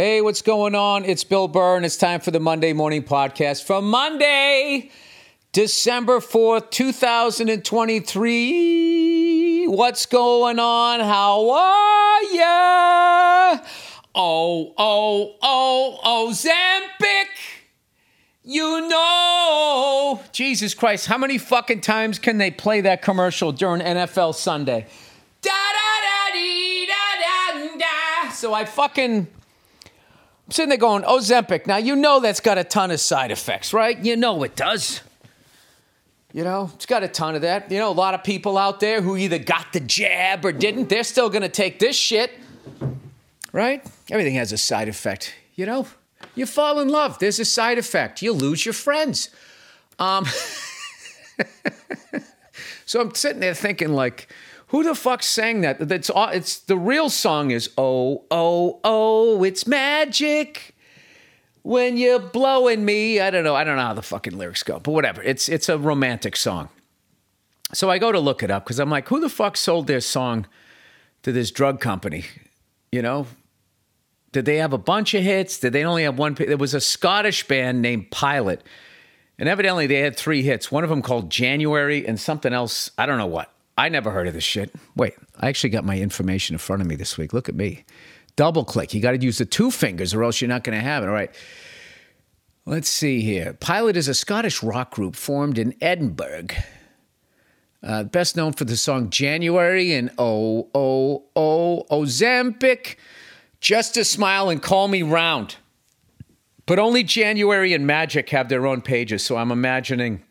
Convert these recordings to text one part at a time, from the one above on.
Hey, what's going on? It's Bill Burr, and it's time for the Monday Morning Podcast from Monday, December 4th, 2023. What's going on? How are ya? Oh, oh, oh, oh, Zampic. You know. Jesus Christ, how many fucking times can they play that commercial during NFL Sunday? Da da da dee da da da. So I fucking I'm sitting there going, Ozempic. Now, you know that's got a ton of side effects, right? You know it does. You know, it's got a ton of that. You know, a lot of people out there who either got the jab or didn't, they're still going to take this shit, right? Everything has a side effect, you know? You fall in love, there's a side effect. You lose your friends. Um, so I'm sitting there thinking, like, who the fuck sang that? That's it's the real song is oh oh oh it's magic when you're blowing me. I don't know. I don't know how the fucking lyrics go, but whatever. It's it's a romantic song. So I go to look it up because I'm like, who the fuck sold their song to this drug company? You know, did they have a bunch of hits? Did they only have one? There was a Scottish band named Pilot, and evidently they had three hits. One of them called January, and something else. I don't know what. I never heard of this shit. Wait, I actually got my information in front of me this week. Look at me. Double click. You got to use the two fingers or else you're not going to have it. All right. Let's see here. Pilot is a Scottish rock group formed in Edinburgh. Uh, best known for the song January and Oh, Oh, Oh, Ozempic, Just a Smile and Call Me Round. But only January and Magic have their own pages, so I'm imagining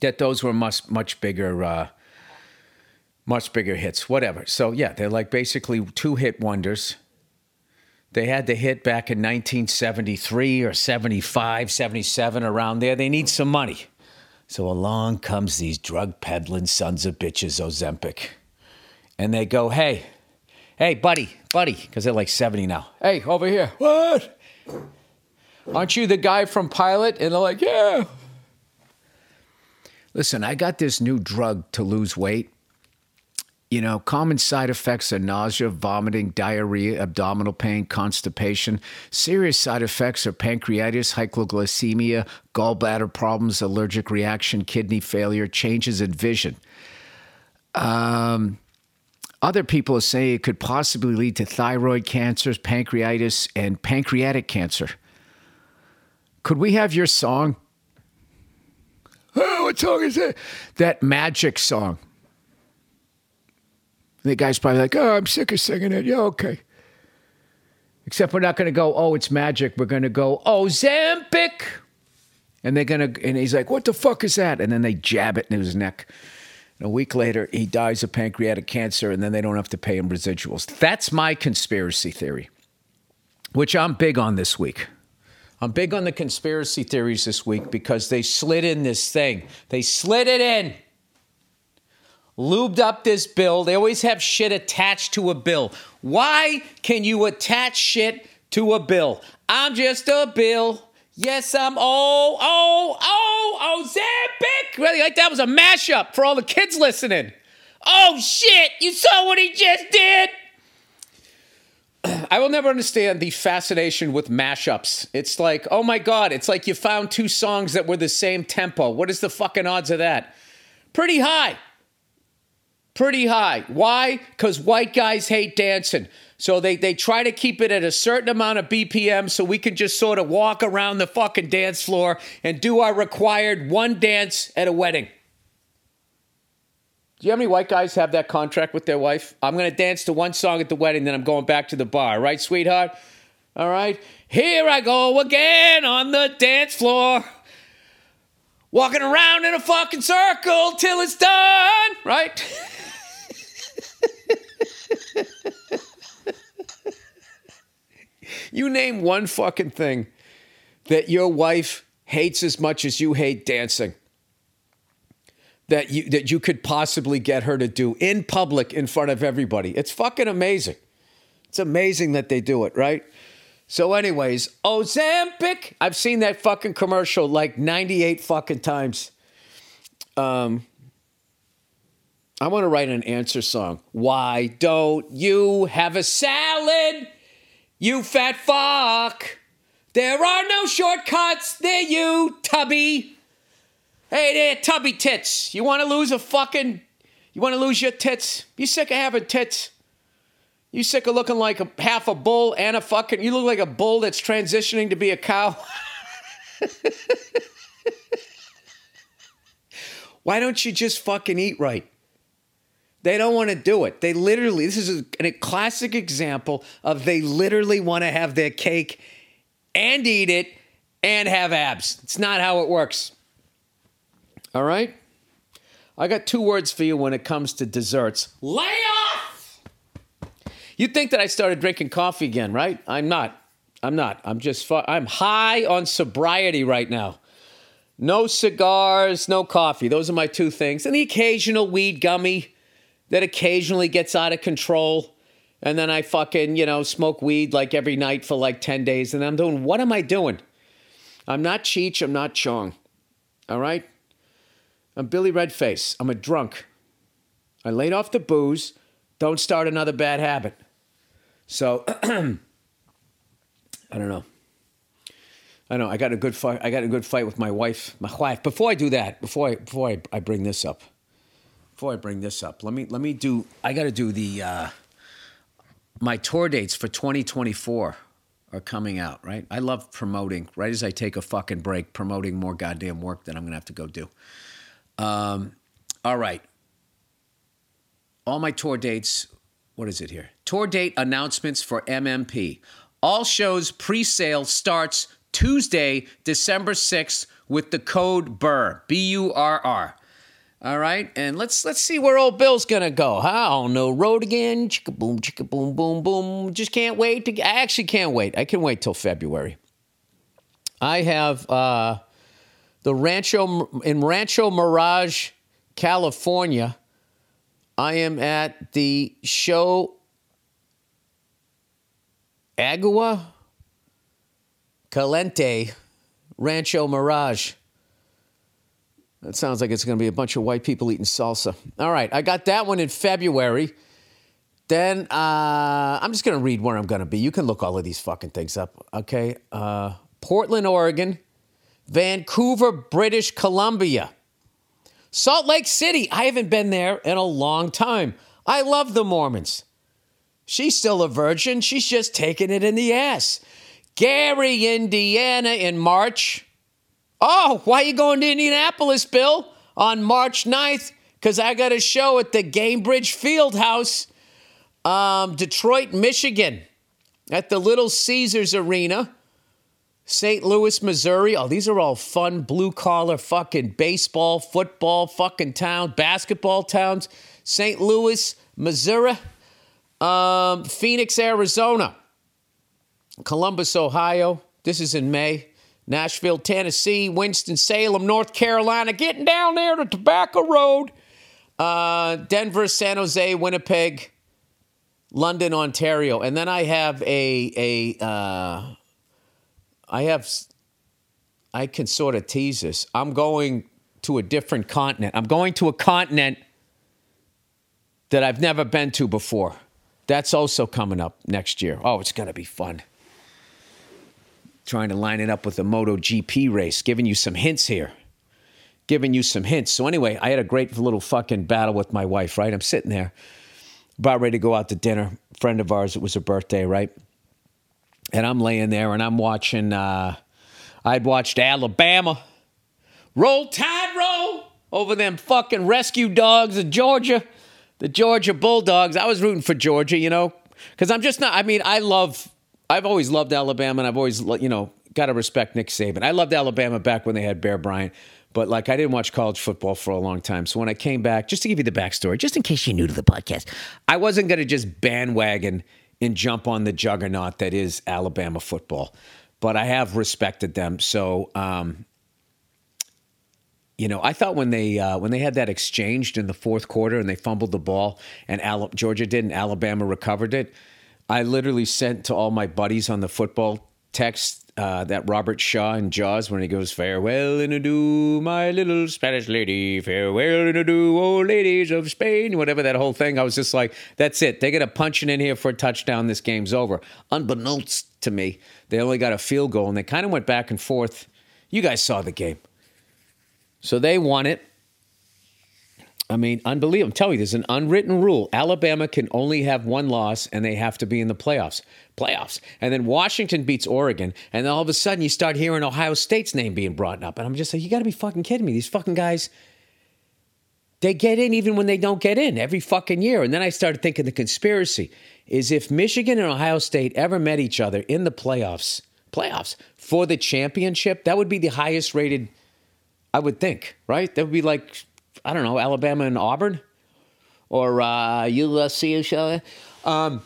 that those were much, much bigger. Uh, much bigger hits, whatever. So, yeah, they're like basically two hit wonders. They had the hit back in 1973 or 75, 77, around there. They need some money. So along comes these drug peddling sons of bitches, Ozempic. And they go, hey, hey, buddy, buddy, because they're like 70 now. Hey, over here. What? Aren't you the guy from Pilot? And they're like, yeah. Listen, I got this new drug to lose weight you know, common side effects are nausea, vomiting, diarrhea, abdominal pain, constipation. Serious side effects are pancreatitis, hypoglycemia, gallbladder problems, allergic reaction, kidney failure, changes in vision. Um, other people are saying it could possibly lead to thyroid cancers, pancreatitis, and pancreatic cancer. Could we have your song? Oh, what song is it? That magic song. And the guy's probably like, oh, I'm sick of singing it. Yeah, okay. Except we're not going to go, oh, it's magic. We're going to go, oh, Zampic. And they're going to, and he's like, what the fuck is that? And then they jab it in his neck. And a week later, he dies of pancreatic cancer, and then they don't have to pay him residuals. That's my conspiracy theory, which I'm big on this week. I'm big on the conspiracy theories this week because they slid in this thing. They slid it in lubed up this bill. They always have shit attached to a bill. Why can you attach shit to a bill? I'm just a bill. Yes, I'm oh, oh, oh, oh, Zampic. Really, like that was a mashup for all the kids listening. Oh shit, you saw what he just did? I will never understand the fascination with mashups. It's like, oh my God, it's like you found two songs that were the same tempo. What is the fucking odds of that? Pretty high pretty high. Why? Because white guys hate dancing. So they, they try to keep it at a certain amount of BPM so we can just sort of walk around the fucking dance floor and do our required one dance at a wedding. Do you how many white guys have that contract with their wife? I'm going to dance to one song at the wedding, then I'm going back to the bar, right, sweetheart? All right. Here I go again on the dance floor. Walking around in a fucking circle till it's done, right? you name one fucking thing that your wife hates as much as you hate dancing that you that you could possibly get her to do in public in front of everybody. It's fucking amazing. It's amazing that they do it, right? So, anyways, Ozempic. I've seen that fucking commercial like 98 fucking times. Um, I want to write an answer song. Why don't you have a salad You fat fuck. There are no shortcuts. There you, tubby. Hey there, tubby tits. You want to lose a fucking. You want to lose your tits? You sick of having tits? You sick of looking like a half a bull and a fucking. You look like a bull that's transitioning to be a cow? Why don't you just fucking eat right? They don't want to do it. They literally, this is a, a classic example of they literally want to have their cake and eat it and have abs. It's not how it works. All right? I got two words for you when it comes to desserts. Lay off! You think that I started drinking coffee again, right? I'm not. I'm not. I'm just, fu- I'm high on sobriety right now. No cigars, no coffee. Those are my two things. And the occasional weed gummy that occasionally gets out of control. And then I fucking, you know, smoke weed like every night for like 10 days. And I'm doing, what am I doing? I'm not Cheech. I'm not Chong. All right? I'm Billy Redface. I'm a drunk. I laid off the booze. Don't start another bad habit. So, I don't know. I know I got a good fight. I got a good fight with my wife. My wife. Before I do that, before I before I, I bring this up, before I bring this up, let me let me do. I got to do the uh, my tour dates for 2024 are coming out. Right. I love promoting. Right as I take a fucking break, promoting more goddamn work that I'm gonna have to go do. Um, all right. All my tour dates. What is it here? Tour date announcements for MMP. All shows pre-sale starts Tuesday, December 6th with the code BURR, B U R R. All right, and let's let's see where old Bill's gonna go. I don't know. Road again, chicka boom, chicka boom, boom, boom. Just can't wait to. I actually can't wait. I can wait till February. I have uh, the Rancho in Rancho Mirage, California. I am at the show Agua Caliente Rancho Mirage. That sounds like it's going to be a bunch of white people eating salsa. All right, I got that one in February. Then uh, I'm just going to read where I'm going to be. You can look all of these fucking things up, okay? Uh, Portland, Oregon, Vancouver, British Columbia, Salt Lake City. I haven't been there in a long time. I love the Mormons. She's still a virgin. She's just taking it in the ass. Gary, Indiana in March. Oh, why are you going to Indianapolis, Bill, on March 9th? Because I got a show at the Gainbridge Fieldhouse, um, Detroit, Michigan, at the Little Caesars Arena, St. Louis, Missouri. Oh, these are all fun blue collar fucking baseball, football fucking towns, basketball towns. St. Louis, Missouri, um, Phoenix, Arizona. Columbus, Ohio. This is in May. Nashville, Tennessee, Winston-Salem, North Carolina, getting down there to Tobacco Road. Uh, Denver, San Jose, Winnipeg, London, Ontario, and then I have a a uh, I have I can sort of tease this. I'm going to a different continent. I'm going to a continent that I've never been to before. That's also coming up next year. Oh, it's going to be fun trying to line it up with the MotoGP race, giving you some hints here. Giving you some hints. So, anyway, I had a great little fucking battle with my wife, right? I'm sitting there, about ready to go out to dinner. Friend of ours, it was her birthday, right? And I'm laying there and I'm watching, uh, I'd watched Alabama. Roll Tide Roll over them fucking rescue dogs of Georgia, the Georgia Bulldogs. I was rooting for Georgia, you know, because I'm just not, I mean, I love I've always loved Alabama, and I've always, you know, got to respect Nick Saban. I loved Alabama back when they had Bear Bryant, but like I didn't watch college football for a long time. So when I came back, just to give you the backstory, just in case you're new to the podcast, I wasn't going to just bandwagon and jump on the juggernaut that is Alabama football, but I have respected them. So, um, you know, I thought when they uh, when they had that exchanged in the fourth quarter and they fumbled the ball and Al- Georgia did and Alabama recovered it I literally sent to all my buddies on the football text uh, that Robert Shaw in Jaws when he goes, Farewell and adieu, my little Spanish lady. Farewell and adieu, old ladies of Spain. Whatever that whole thing. I was just like, that's it. They're going to punch it in here for a touchdown. This game's over. Unbeknownst to me, they only got a field goal and they kind of went back and forth. You guys saw the game. So they won it. I mean, unbelievable. I'm telling you, there's an unwritten rule. Alabama can only have one loss and they have to be in the playoffs. Playoffs. And then Washington beats Oregon. And all of a sudden you start hearing Ohio State's name being brought up. And I'm just like, you got to be fucking kidding me. These fucking guys, they get in even when they don't get in every fucking year. And then I started thinking the conspiracy is if Michigan and Ohio State ever met each other in the playoffs, playoffs for the championship, that would be the highest rated, I would think, right? That would be like I don't know, Alabama and Auburn or uh, USC something. Um,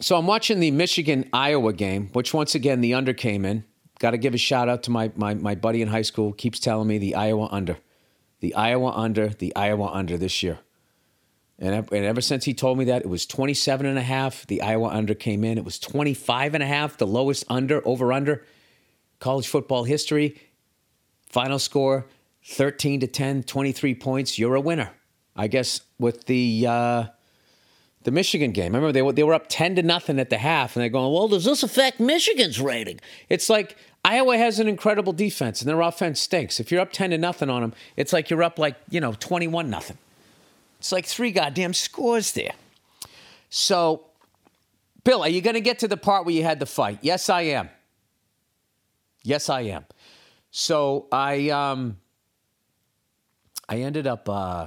so I'm watching the Michigan Iowa game, which once again the under came in. Got to give a shout out to my, my my buddy in high school. Keeps telling me the Iowa under, the Iowa under, the Iowa under this year. And, and ever since he told me that, it was 27 and a half. The Iowa under came in. It was 25 and a half, the lowest under, over under. College football history. Final score 13 to 10, 23 points, you're a winner. I guess with the uh, the Michigan game. I remember they were, they were up 10 to nothing at the half, and they're going, well, does this affect Michigan's rating? It's like Iowa has an incredible defense, and their offense stinks. If you're up 10 to nothing on them, it's like you're up like, you know, 21 nothing. It's like three goddamn scores there. So, Bill, are you going to get to the part where you had the fight? Yes, I am. Yes, I am. So I um, I ended up, uh,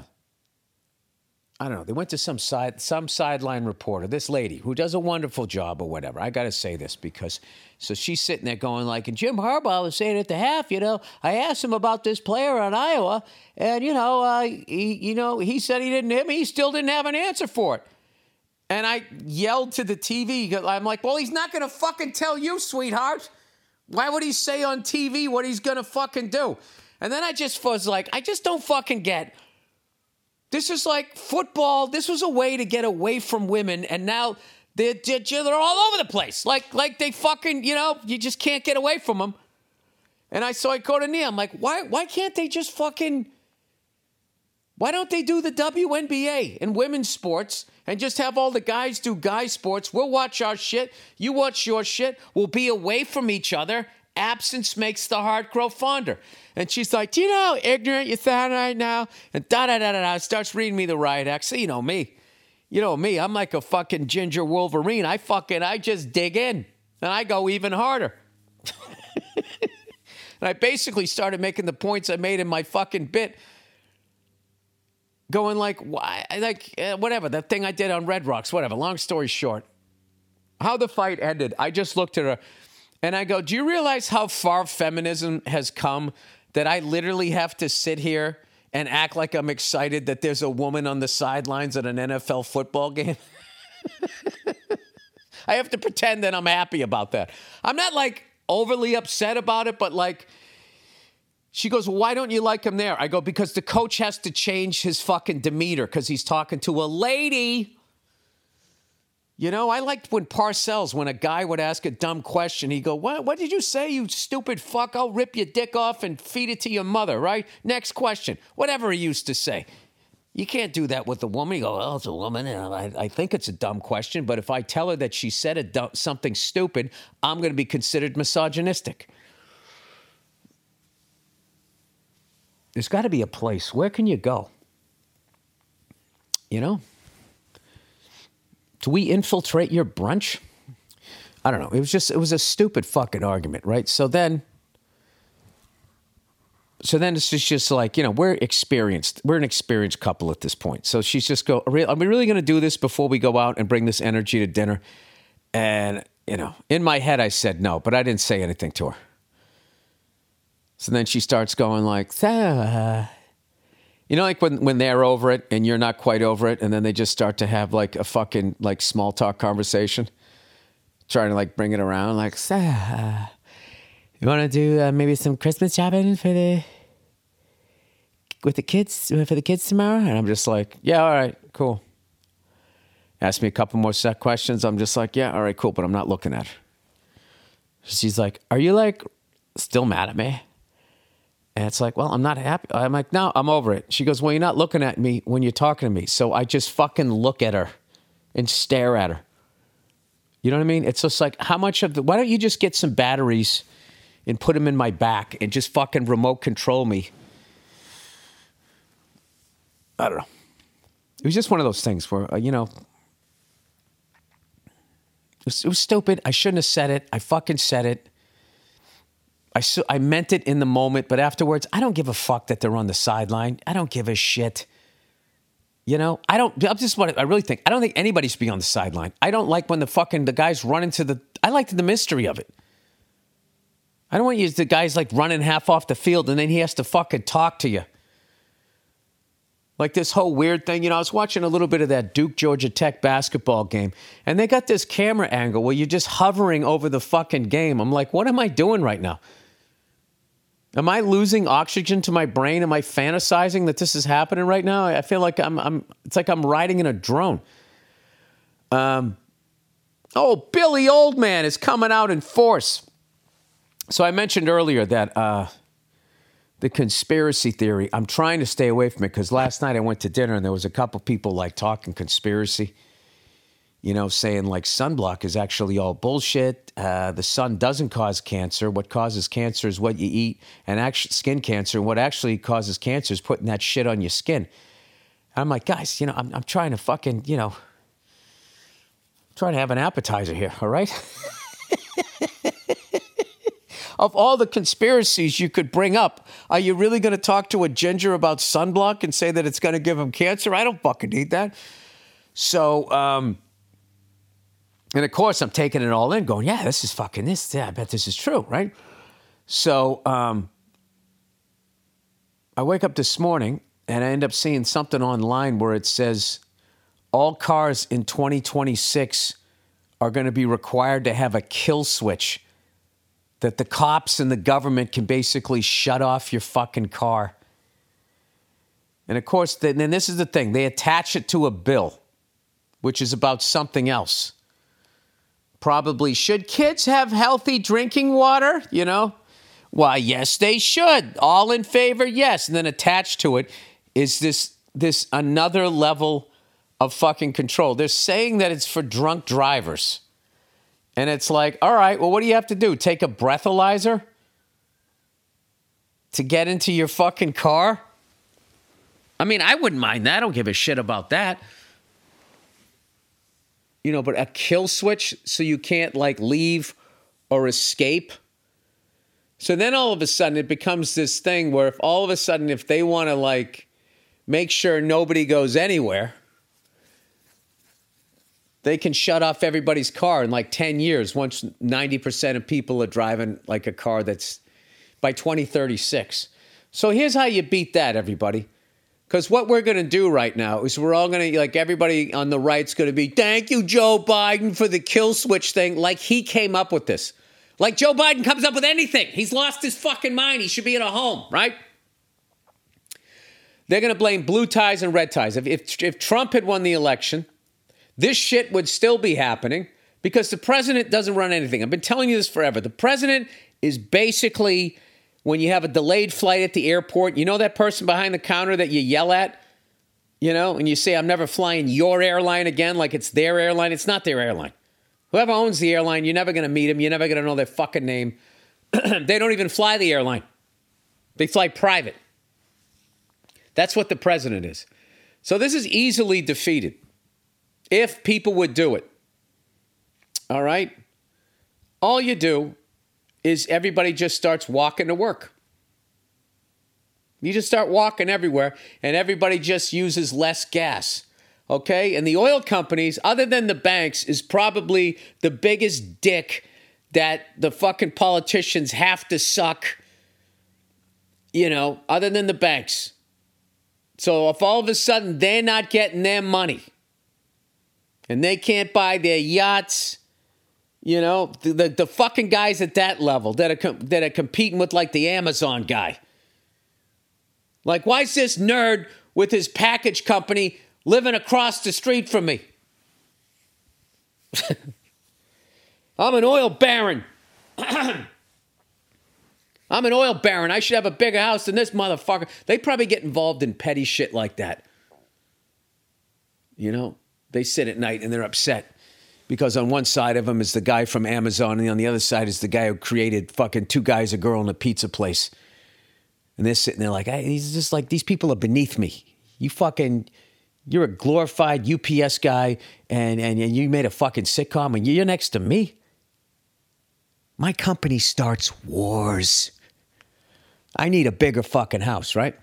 I don't know. They went to some side, some sideline reporter, this lady who does a wonderful job or whatever. I got to say this because, so she's sitting there going like, and Jim Harbaugh was saying at the half, you know, I asked him about this player on Iowa, and you know, uh, he, you know, he said he didn't hit me. He still didn't have an answer for it. And I yelled to the TV. I'm like, well, he's not going to fucking tell you, sweetheart. Why would he say on TV what he's going to fucking do? And then I just was like, I just don't fucking get. This is like football. This was a way to get away from women, and now they're, they're all over the place. Like, like they fucking, you know, you just can't get away from them. And I saw it go to Neil. I'm like, why, why can't they just fucking. Why don't they do the WNBA in women's sports and just have all the guys do guy sports? We'll watch our shit. You watch your shit. We'll be away from each other. Absence makes the heart grow fonder. And she's like, Do you know how ignorant you sound right now? And da da da da da starts reading me the riot act. So you know me. You know me. I'm like a fucking ginger Wolverine. I fucking I just dig in. And I go even harder. and I basically started making the points I made in my fucking bit. Going like, why? Like, uh, whatever. That thing I did on Red Rocks, whatever. Long story short, how the fight ended, I just looked at her and I go, Do you realize how far feminism has come that I literally have to sit here and act like I'm excited that there's a woman on the sidelines at an NFL football game? I have to pretend that I'm happy about that. I'm not like overly upset about it, but like, she goes, Why don't you like him there? I go, Because the coach has to change his fucking demeanor because he's talking to a lady. You know, I liked when Parcells, when a guy would ask a dumb question, he'd go, what, what did you say, you stupid fuck? I'll rip your dick off and feed it to your mother, right? Next question. Whatever he used to say. You can't do that with a woman. You go, oh, it's a woman. And I, I think it's a dumb question, but if I tell her that she said dumb, something stupid, I'm going to be considered misogynistic. There's got to be a place. Where can you go? You know? Do we infiltrate your brunch? I don't know. It was just it was a stupid fucking argument, right? So then so then it's just, just like, you know, we're experienced. We're an experienced couple at this point. So she's just go, are we really going to do this before we go out and bring this energy to dinner? And, you know, in my head, I said no, but I didn't say anything to her. So then she starts going like, you know, like when, when they're over it and you're not quite over it, and then they just start to have like a fucking like small talk conversation, trying to like bring it around, like, uh, you want to do uh, maybe some Christmas shopping for the with the kids for the kids tomorrow? And I'm just like, yeah, all right, cool. Ask me a couple more set questions. I'm just like, yeah, all right, cool, but I'm not looking at her. She's like, Are you like still mad at me? And it's like, Well, I'm not happy. I'm like, No, I'm over it. She goes, Well, you're not looking at me when you're talking to me. So I just fucking look at her and stare at her. You know what I mean? It's just like, how much of the, why don't you just get some batteries and put them in my back and just fucking remote control me? I don't know. It was just one of those things where, uh, you know, it was, it was, stupid. I shouldn't have said it. I fucking said it. I, I meant it in the moment, but afterwards, I don't give a fuck that they're on the sideline. I don't give a shit. You know, I don't. I'm just what I really think. I don't think anybody should be on the sideline. I don't like when the fucking the guys run into the. I like the mystery of it. I don't want you the guys like running half off the field and then he has to fucking talk to you. Like this whole weird thing, you know, I was watching a little bit of that Duke Georgia Tech basketball game, and they got this camera angle where you're just hovering over the fucking game. I'm like, what am I doing right now? Am I losing oxygen to my brain? Am I fantasizing that this is happening right now? I feel like I'm, I'm it's like I'm riding in a drone. Um, oh, Billy Oldman is coming out in force. So I mentioned earlier that uh, the conspiracy theory, I'm trying to stay away from it because last night I went to dinner and there was a couple people like talking conspiracy you know, saying like sunblock is actually all bullshit. Uh, the sun doesn't cause cancer. What causes cancer is what you eat, and actually skin cancer. What actually causes cancer is putting that shit on your skin. I'm like, guys, you know, I'm, I'm trying to fucking, you know, trying to have an appetizer here, all right? of all the conspiracies you could bring up, are you really going to talk to a ginger about sunblock and say that it's going to give him cancer? I don't fucking need that. So, um, and of course, I'm taking it all in, going, yeah, this is fucking this. Yeah, I bet this is true, right? So um, I wake up this morning and I end up seeing something online where it says all cars in 2026 are going to be required to have a kill switch that the cops and the government can basically shut off your fucking car. And of course, then this is the thing they attach it to a bill, which is about something else probably should kids have healthy drinking water? You know, why, yes, they should. All in favor, yes. And then attached to it is this this another level of fucking control. They're saying that it's for drunk drivers. And it's like, all right, well, what do you have to do? Take a breathalyzer to get into your fucking car? I mean, I wouldn't mind that. I don't give a shit about that you know, but a kill switch so you can't like leave or escape. So then all of a sudden it becomes this thing where if all of a sudden if they want to like make sure nobody goes anywhere, they can shut off everybody's car in like 10 years once 90% of people are driving like a car that's by 2036. So here's how you beat that everybody. Because what we're going to do right now is we're all going to, like, everybody on the right's going to be, thank you, Joe Biden, for the kill switch thing. Like, he came up with this. Like, Joe Biden comes up with anything. He's lost his fucking mind. He should be in a home, right? They're going to blame blue ties and red ties. If, if, if Trump had won the election, this shit would still be happening because the president doesn't run anything. I've been telling you this forever. The president is basically when you have a delayed flight at the airport, you know that person behind the counter that you yell at, you know, and you say, I'm never flying your airline again, like it's their airline. It's not their airline. Whoever owns the airline, you're never going to meet them. You're never going to know their fucking name. they don't even fly the airline, they fly private. That's what the president is. So this is easily defeated if people would do it. All right? All you do is everybody just starts walking to work. You just start walking everywhere, and everybody just uses less gas. Okay? And the oil companies, other than the banks, is probably the biggest dick that the fucking politicians have to suck, you know, other than the banks. So if all of a sudden they're not getting their money and they can't buy their yachts you know, the, the, the, fucking guys at that level that are, com- that are competing with like the Amazon guy. Like, why is this nerd with his package company living across the street from me? I'm an oil baron. I'm an oil baron. I should have a bigger house than this motherfucker. They probably get involved in petty shit like that. You know, they sit at night and they're upset because on one side of him is the guy from Amazon, and on the other side is the guy who created fucking two guys, a girl, in a pizza place. And they're sitting there like, hey, he's just like, these people are beneath me. You fucking, you're a glorified UPS guy, and, and, and you made a fucking sitcom, and you're next to me. My company starts wars. I need a bigger fucking house, right?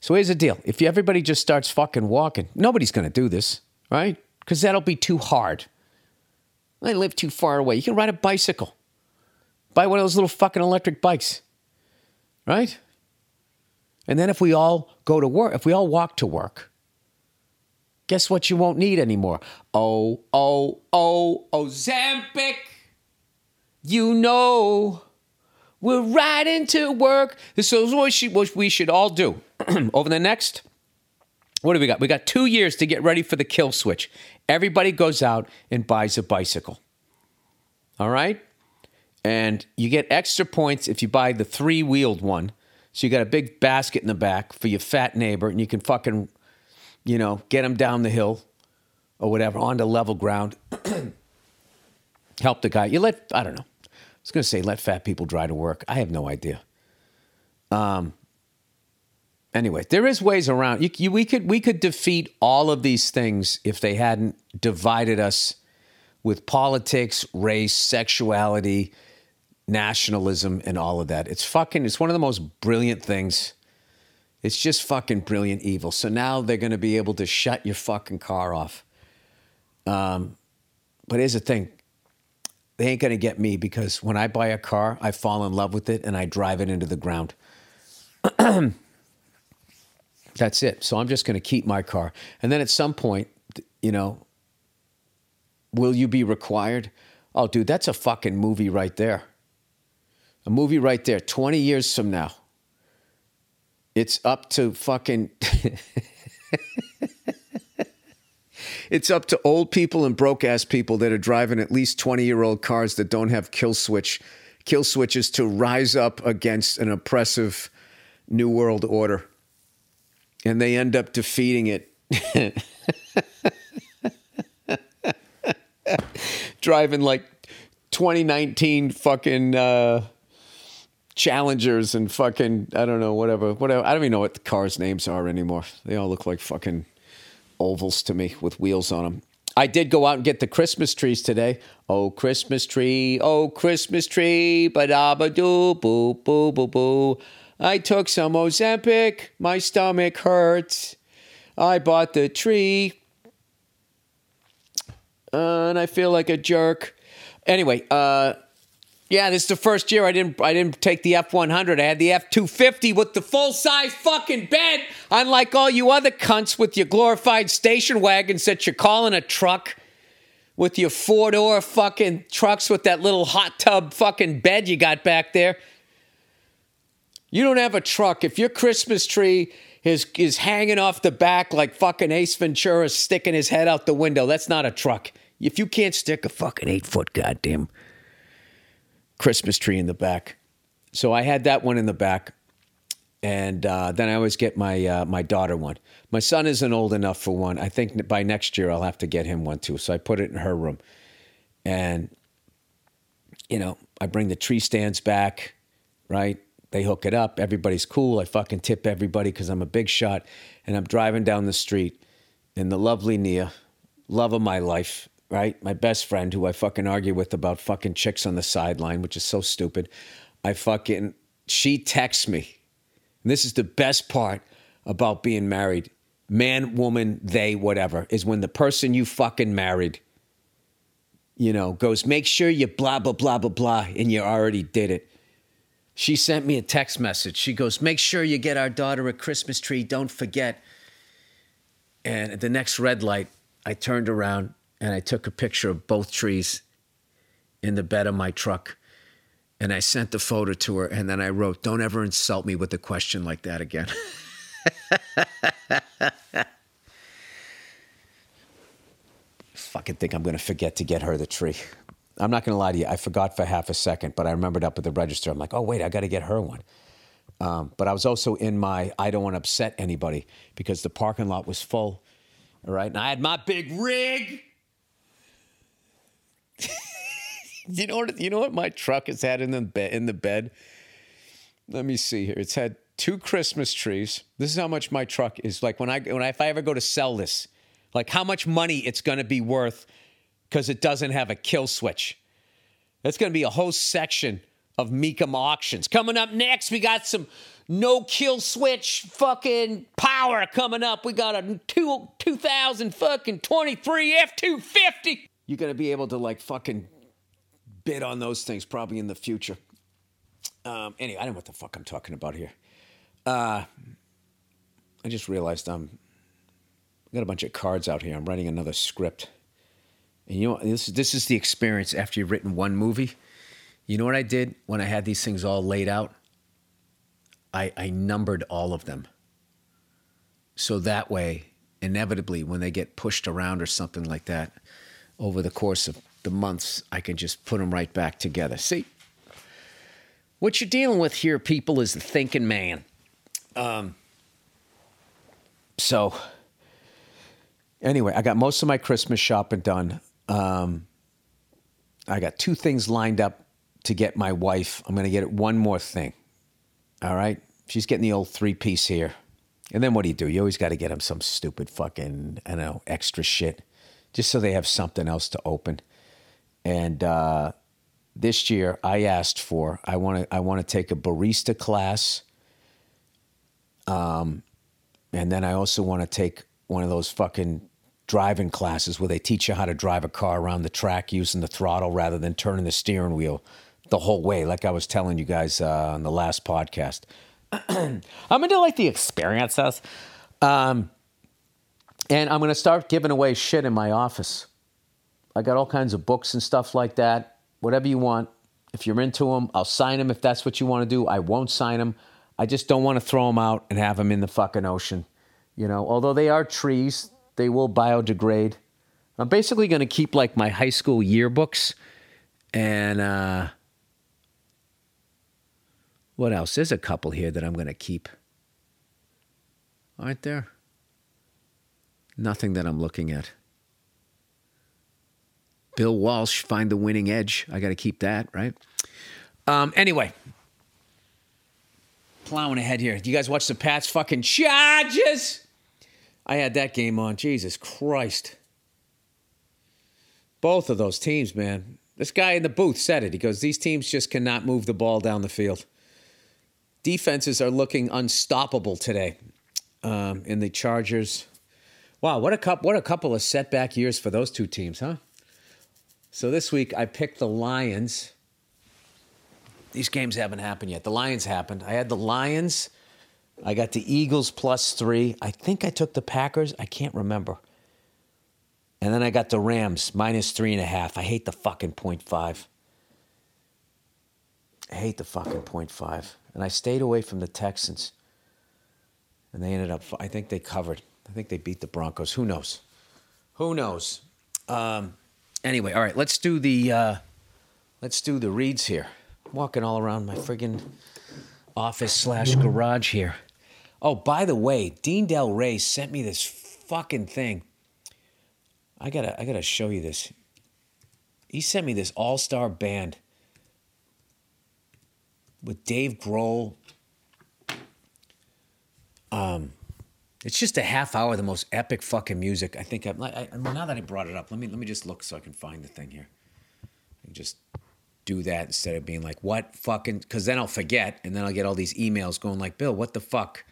So here's the deal. If everybody just starts fucking walking, nobody's going to do this, right? Because that'll be too hard. I live too far away. You can ride a bicycle. Buy one of those little fucking electric bikes, right? And then if we all go to work, if we all walk to work, guess what you won't need anymore? Oh, oh, oh, Ozempic. You know, we're riding to work. This is what we should all do over the next what do we got? We got two years to get ready for the kill switch. Everybody goes out and buys a bicycle. All right? And you get extra points if you buy the three wheeled one. So you got a big basket in the back for your fat neighbor, and you can fucking, you know, get him down the hill or whatever onto level ground. Help the guy. You let, I don't know. I was going to say let fat people drive to work. I have no idea. Um, anyway, there is ways around. You, you, we could we could defeat all of these things if they hadn't divided us with politics, race, sexuality, nationalism, and all of that. It's fucking. It's one of the most brilliant things. It's just fucking brilliant evil. So now they're going to be able to shut your fucking car off. Um, but here's the thing. They ain't going to get me because when I buy a car, I fall in love with it and I drive it into the ground. That's it. So I'm just going to keep my car. And then at some point, you know, will you be required? Oh, dude, that's a fucking movie right there. A movie right there. 20 years from now, it's up to fucking. it's up to old people and broke ass people that are driving at least 20 year old cars that don't have kill switch kill switches to rise up against an oppressive new world order and they end up defeating it. Driving like 2019 fucking uh, Challengers and fucking, I don't know, whatever, whatever. I don't even know what the cars' names are anymore. They all look like fucking ovals to me with wheels on them. I did go out and get the Christmas trees today. Oh, Christmas tree, oh, Christmas tree, ba da ba doo, boo, boo, boo, boo. I took some Ozempic. My stomach hurts. I bought the tree. Uh, and I feel like a jerk. Anyway, uh, yeah, this is the first year I didn't I didn't take the F one hundred. I had the F two fifty with the full size fucking bed. Unlike all you other cunts with your glorified station wagons that you're calling a truck, with your four door fucking trucks with that little hot tub fucking bed you got back there. You don't have a truck. If your Christmas tree is is hanging off the back like fucking Ace Ventura sticking his head out the window, that's not a truck. If you can't stick a fucking eight foot goddamn Christmas tree in the back, so I had that one in the back, and uh, then I always get my uh, my daughter one. My son isn't old enough for one. I think by next year I'll have to get him one too. So I put it in her room, and you know I bring the tree stands back, right? They hook it up. Everybody's cool. I fucking tip everybody because I'm a big shot. And I'm driving down the street, and the lovely Nia, love of my life, right? My best friend, who I fucking argue with about fucking chicks on the sideline, which is so stupid. I fucking, she texts me. And this is the best part about being married man, woman, they, whatever, is when the person you fucking married, you know, goes, make sure you blah, blah, blah, blah, blah, and you already did it. She sent me a text message. She goes, Make sure you get our daughter a Christmas tree. Don't forget. And at the next red light, I turned around and I took a picture of both trees in the bed of my truck. And I sent the photo to her. And then I wrote, Don't ever insult me with a question like that again. Fucking think I'm going to forget to get her the tree. I'm not going to lie to you. I forgot for half a second, but I remembered up at the register. I'm like, oh, wait, I got to get her one. Um, but I was also in my, I don't want to upset anybody because the parking lot was full. All right. And I had my big rig. you know what? You know what my truck has had in the bed. In the bed. Let me see here. It's had two Christmas trees. This is how much my truck is. Like when I when I, if I ever go to sell this, like how much money it's going to be worth because it doesn't have a kill switch. That's going to be a whole section of Mecum auctions. Coming up next, we got some no kill switch fucking power coming up. We got a two, 2000 fucking 23 F250. You're going to be able to like fucking bid on those things probably in the future. Um, anyway, I don't know what the fuck I'm talking about here. Uh, I just realized I'm I got a bunch of cards out here. I'm writing another script. And you know, this, this is the experience after you've written one movie. You know what I did when I had these things all laid out? I, I numbered all of them. So that way, inevitably, when they get pushed around or something like that over the course of the months, I can just put them right back together. See, what you're dealing with here, people, is the thinking man. Um, so, anyway, I got most of my Christmas shopping done. Um, I got two things lined up to get my wife. I'm going to get it one more thing. All right. She's getting the old three piece here. And then what do you do? You always got to get them some stupid fucking, I don't know, extra shit just so they have something else to open. And uh, this year I asked for, I want to, I want to take a barista class. Um, and then I also want to take one of those fucking driving classes where they teach you how to drive a car around the track using the throttle rather than turning the steering wheel the whole way, like I was telling you guys uh, on the last podcast. I'm into like the experiences. Um, and I'm going to start giving away shit in my office. I got all kinds of books and stuff like that. Whatever you want. If you're into them, I'll sign them if that's what you want to do. I won't sign them. I just don't want to throw them out and have them in the fucking ocean. You know, although they are trees, they will biodegrade. I'm basically going to keep like my high school yearbooks and uh, what else? There's a couple here that I'm going to keep. Aren't there? Nothing that I'm looking at. Bill Walsh, find the winning edge. I got to keep that, right? Um, anyway, plowing ahead here. Do you guys watch the Pats fucking Chargers? I had that game on. Jesus Christ. Both of those teams, man. This guy in the booth said it. He goes, These teams just cannot move the ball down the field. Defenses are looking unstoppable today um, in the Chargers. Wow, what a couple, what a couple of setback years for those two teams, huh? So this week I picked the Lions. These games haven't happened yet. The Lions happened. I had the Lions I got the Eagles plus three. I think I took the Packers. I can't remember. And then I got the Rams minus three and a half. I hate the fucking point five. I hate the fucking point five. And I stayed away from the Texans. And they ended up, I think they covered. I think they beat the Broncos. Who knows? Who knows? Um, anyway, all right, let's do the uh, let's do the reads here. I'm walking all around my friggin' office slash garage here. Oh, by the way, Dean Delray sent me this fucking thing. I gotta, I gotta show you this. He sent me this all star band with Dave Grohl. Um, it's just a half hour, of the most epic fucking music. I think I'm. I, now that I brought it up, let me let me just look so I can find the thing here. And just do that instead of being like, what fucking? Because then I'll forget, and then I'll get all these emails going like, Bill, what the fuck?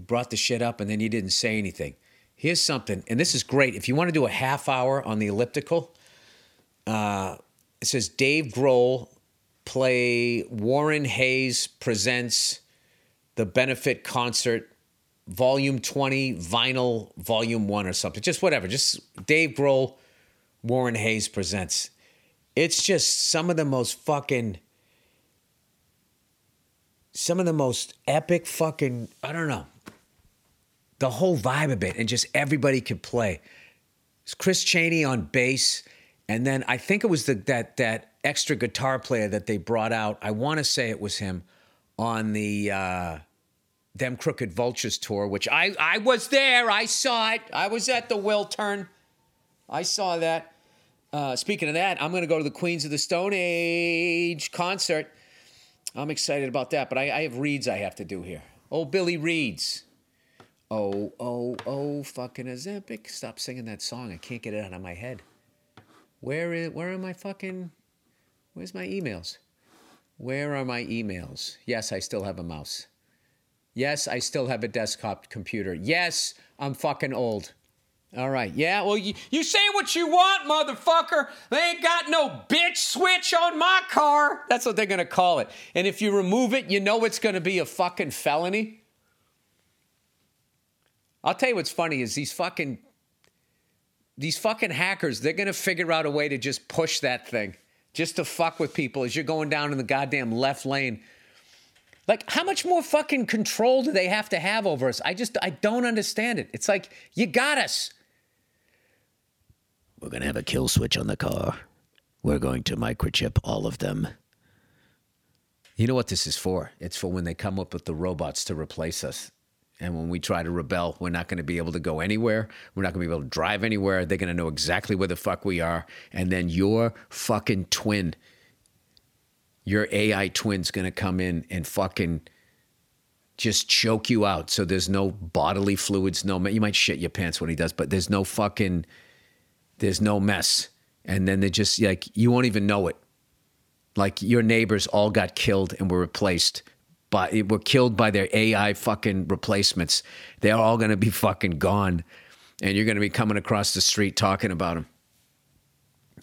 You brought the shit up and then you didn't say anything. Here's something, and this is great. If you want to do a half hour on the elliptical, uh, it says Dave Grohl play Warren Haynes presents the benefit concert, volume 20, vinyl, volume one or something. Just whatever. Just Dave Grohl, Warren Haynes presents. It's just some of the most fucking some of the most epic fucking I don't know the whole vibe of it, and just everybody could play. It's Chris Chaney on bass, And then I think it was the, that that extra guitar player that they brought out. I want to say it was him on the uh, them Crooked Vultures tour, which I I was there. I saw it. I was at the Wiltern. I saw that. Uh, speaking of that, I'm going to go to the Queens of the Stone Age concert. I'm excited about that, but I, I have reads I have to do here. Oh, Billy Reeds. Oh, oh, oh, fucking Ozempic. Stop singing that song. I can't get it out of my head. Where is, where are my fucking, where's my emails? Where are my emails? Yes, I still have a mouse. Yes, I still have a desktop computer. Yes, I'm fucking old. All right. Yeah, well, you, you say what you want, motherfucker. They ain't got no bitch switch on my car. That's what they're going to call it. And if you remove it, you know it's going to be a fucking felony. I'll tell you what's funny is these fucking these fucking hackers, they're going to figure out a way to just push that thing just to fuck with people as you're going down in the goddamn left lane. Like, how much more fucking control do they have to have over us? I just, I don't understand it. It's like, you got us. We're going to have a kill switch on the car. We're going to microchip all of them. You know what this is for? It's for when they come up with the robots to replace us. And when we try to rebel, we're not going to be able to go anywhere. We're not going to be able to drive anywhere. They're going to know exactly where the fuck we are. And then your fucking twin, your AI twin's going to come in and fucking just choke you out. So there's no bodily fluids, no, you might shit your pants when he does, but there's no fucking, there's no mess. And then they just like, you won't even know it. Like your neighbors all got killed and were replaced by were killed by their AI fucking replacements. They're all going to be fucking gone, and you're going to be coming across the street talking about them,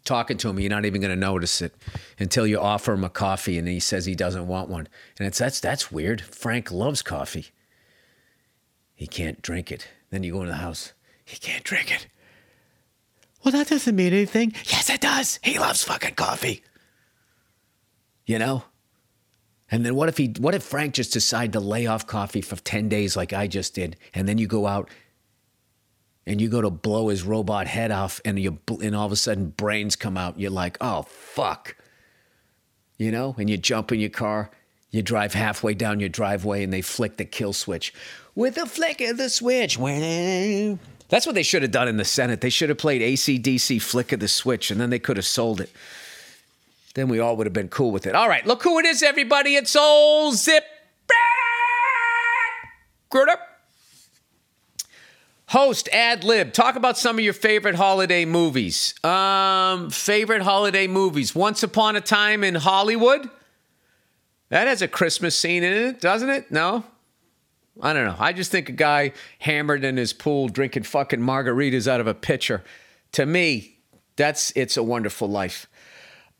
talking to him. You're not even going to notice it until you offer him a coffee, and he says he doesn't want one. And it's that's that's weird. Frank loves coffee. He can't drink it. Then you go into the house. He can't drink it. Well, that doesn't mean anything. Yes, it does. He loves fucking coffee. You know? And then what if he what if Frank just decided to lay off coffee for 10 days like I just did and then you go out and you go to blow his robot head off and you and all of a sudden brains come out you're like, "Oh fuck." You know, and you jump in your car, you drive halfway down your driveway and they flick the kill switch. With a flick of the switch. That's what they should have done in the Senate. They should have played ACDC flick of the switch and then they could have sold it then we all would have been cool with it. All right, look who it is, everybody. It's old Zip. Gruder. Host ad lib. Talk about some of your favorite holiday movies. Um, favorite holiday movies. Once Upon a Time in Hollywood. That has a Christmas scene in it, doesn't it? No? I don't know. I just think a guy hammered in his pool drinking fucking margaritas out of a pitcher. To me, that's It's a Wonderful Life.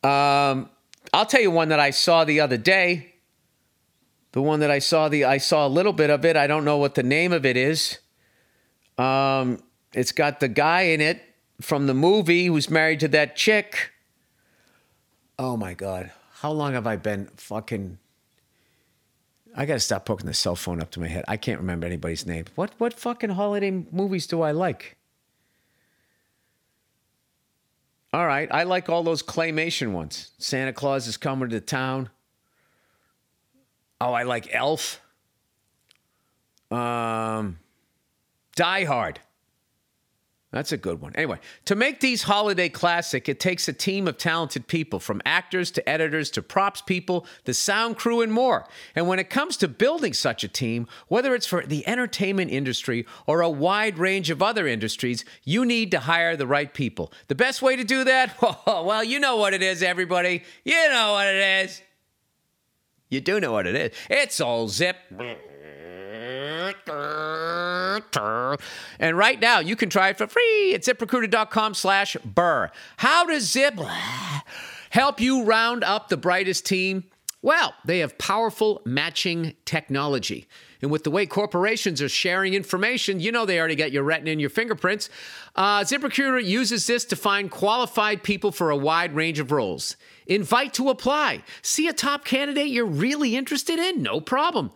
Um, I'll tell you one that I saw the other day. The one that I saw the I saw a little bit of it. I don't know what the name of it is. Um, it's got the guy in it from the movie who's married to that chick. Oh my god, how long have I been fucking? I gotta stop poking the cell phone up to my head. I can't remember anybody's name. What what fucking holiday movies do I like? All right. I like all those claymation ones. Santa Claus is coming to town. Oh, I like Elf. Um, Die Hard. That's a good one. Anyway, to make these holiday classic, it takes a team of talented people, from actors to editors to props people, the sound crew, and more. And when it comes to building such a team, whether it's for the entertainment industry or a wide range of other industries, you need to hire the right people. The best way to do that? well, you know what it is, everybody. You know what it is. You do know what it is. It's all zip. And right now, you can try it for free at ziprecruiter.com slash burr. How does Zip help you round up the brightest team? Well, they have powerful matching technology. And with the way corporations are sharing information, you know they already got your retina and your fingerprints. Uh, ZipRecruiter uses this to find qualified people for a wide range of roles. Invite to apply. See a top candidate you're really interested in? No problem.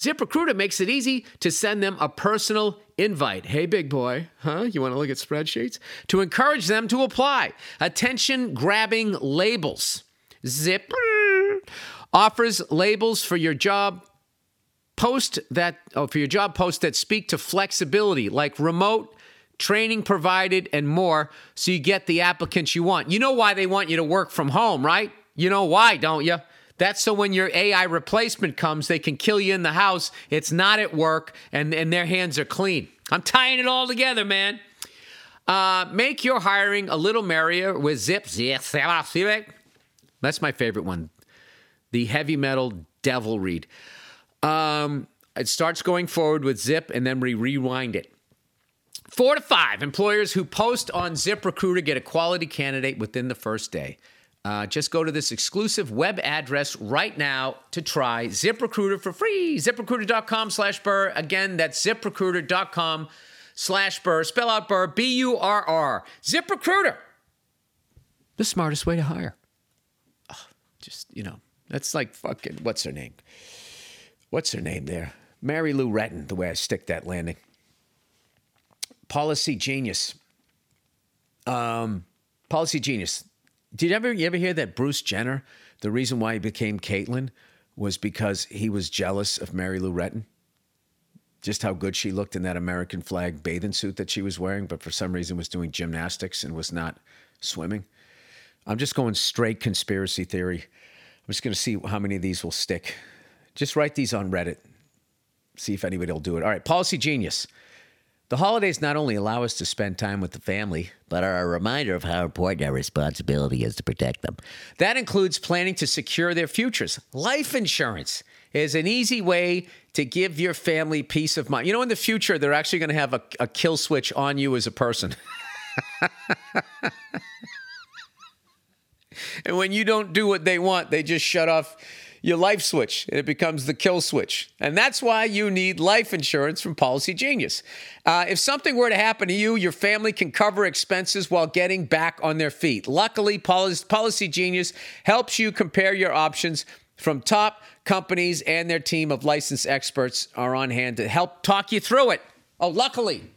ZipRecruiter makes it easy to send them a personal invite. Hey, big boy, huh? You want to look at spreadsheets? To encourage them to apply. Attention grabbing labels. Zip offers labels for your job post that oh, for your job post that speak to flexibility like remote training provided and more so you get the applicants you want you know why they want you to work from home right you know why don't you that's so when your ai replacement comes they can kill you in the house. It's not at work and, and their hands are clean. I'm tying it all together man. Uh, make your hiring a little merrier with zip. That's my favorite one. The heavy metal devil read. Um, it starts going forward with Zip, and then we rewind it. Four to five employers who post on ZipRecruiter get a quality candidate within the first day. Uh, just go to this exclusive web address right now to try ZipRecruiter for free. ZipRecruiter.com slash Burr. Again, that's ZipRecruiter.com slash Burr. Spell out Burr, B U R R. ZipRecruiter, the smartest way to hire. Oh, just, you know, that's like fucking, what's her name? what's her name there? Mary Lou Retton, the way I stick that landing. Policy genius. Um, policy genius. Did you ever you ever hear that Bruce Jenner, the reason why he became Caitlyn was because he was jealous of Mary Lou Retton? Just how good she looked in that American flag bathing suit that she was wearing, but for some reason was doing gymnastics and was not swimming. I'm just going straight conspiracy theory. I'm just going to see how many of these will stick. Just write these on Reddit. See if anybody will do it. All right, Policy Genius. The holidays not only allow us to spend time with the family, but are a reminder of how important our responsibility is to protect them. That includes planning to secure their futures. Life insurance is an easy way to give your family peace of mind. You know, in the future, they're actually going to have a, a kill switch on you as a person. and when you don't do what they want, they just shut off your life switch and it becomes the kill switch. And that's why you need life insurance from Policy Genius. Uh, if something were to happen to you, your family can cover expenses while getting back on their feet. Luckily, Policy Genius helps you compare your options from top companies and their team of licensed experts are on hand to help talk you through it. Oh, luckily.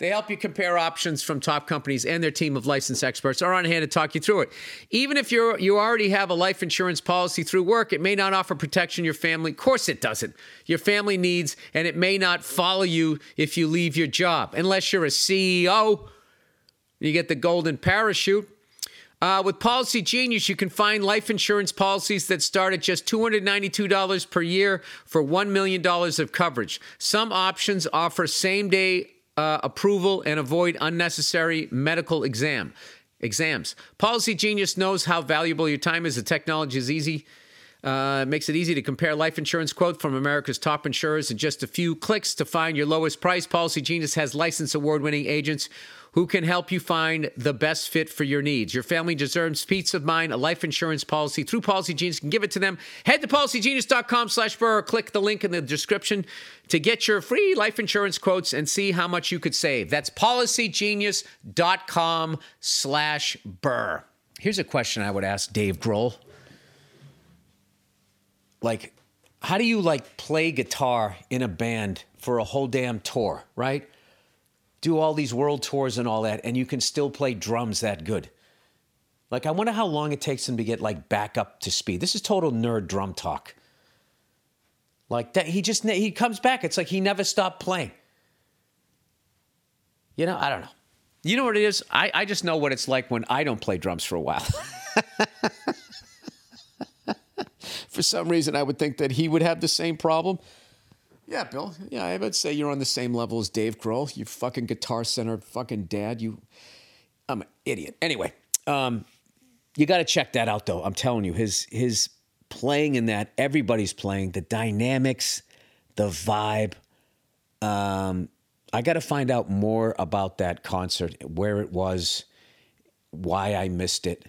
They help you compare options from top companies and their team of licensed experts are on hand to talk you through it. Even if you you already have a life insurance policy through work, it may not offer protection your family. Of course it doesn't. Your family needs and it may not follow you if you leave your job. Unless you're a CEO, you get the golden parachute. Uh, with Policy Genius, you can find life insurance policies that start at just $292 per year for $1 million of coverage. Some options offer same day uh, approval and avoid unnecessary medical exam exams. Policy Genius knows how valuable your time is. The technology is easy. Uh, makes it easy to compare life insurance quote from America's top insurers in just a few clicks to find your lowest price. Policy Genius has licensed award-winning agents who can help you find the best fit for your needs. Your family deserves peace of mind. A life insurance policy through Policy Genius can give it to them. Head to policygenius.com slash Burr. Click the link in the description to get your free life insurance quotes and see how much you could save. That's policygenius.com slash Burr. Here's a question I would ask Dave Grohl. Like, how do you like play guitar in a band for a whole damn tour, right? Do all these world tours and all that, and you can still play drums that good. Like, I wonder how long it takes him to get like back up to speed. This is total nerd drum talk. Like that, he just he comes back. It's like he never stopped playing. You know, I don't know. You know what it is? I, I just know what it's like when I don't play drums for a while. for some reason, I would think that he would have the same problem. Yeah, Bill. Yeah, I would say you're on the same level as Dave Grohl. You fucking guitar center fucking dad. You, I'm an idiot. Anyway, um, you got to check that out though. I'm telling you, his his playing in that, everybody's playing the dynamics, the vibe. Um, I got to find out more about that concert, where it was, why I missed it,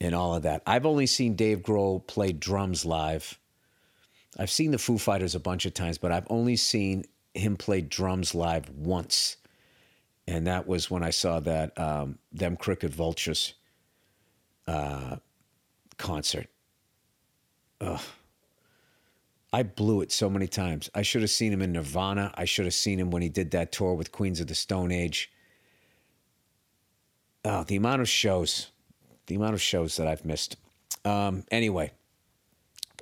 and all of that. I've only seen Dave Grohl play drums live I've seen the Foo Fighters a bunch of times, but I've only seen him play drums live once, and that was when I saw that um, them Crooked Vultures uh, concert. Ugh. I blew it so many times. I should have seen him in Nirvana. I should have seen him when he did that tour with Queens of the Stone Age. Oh, the amount of shows, the amount of shows that I've missed. Um, anyway,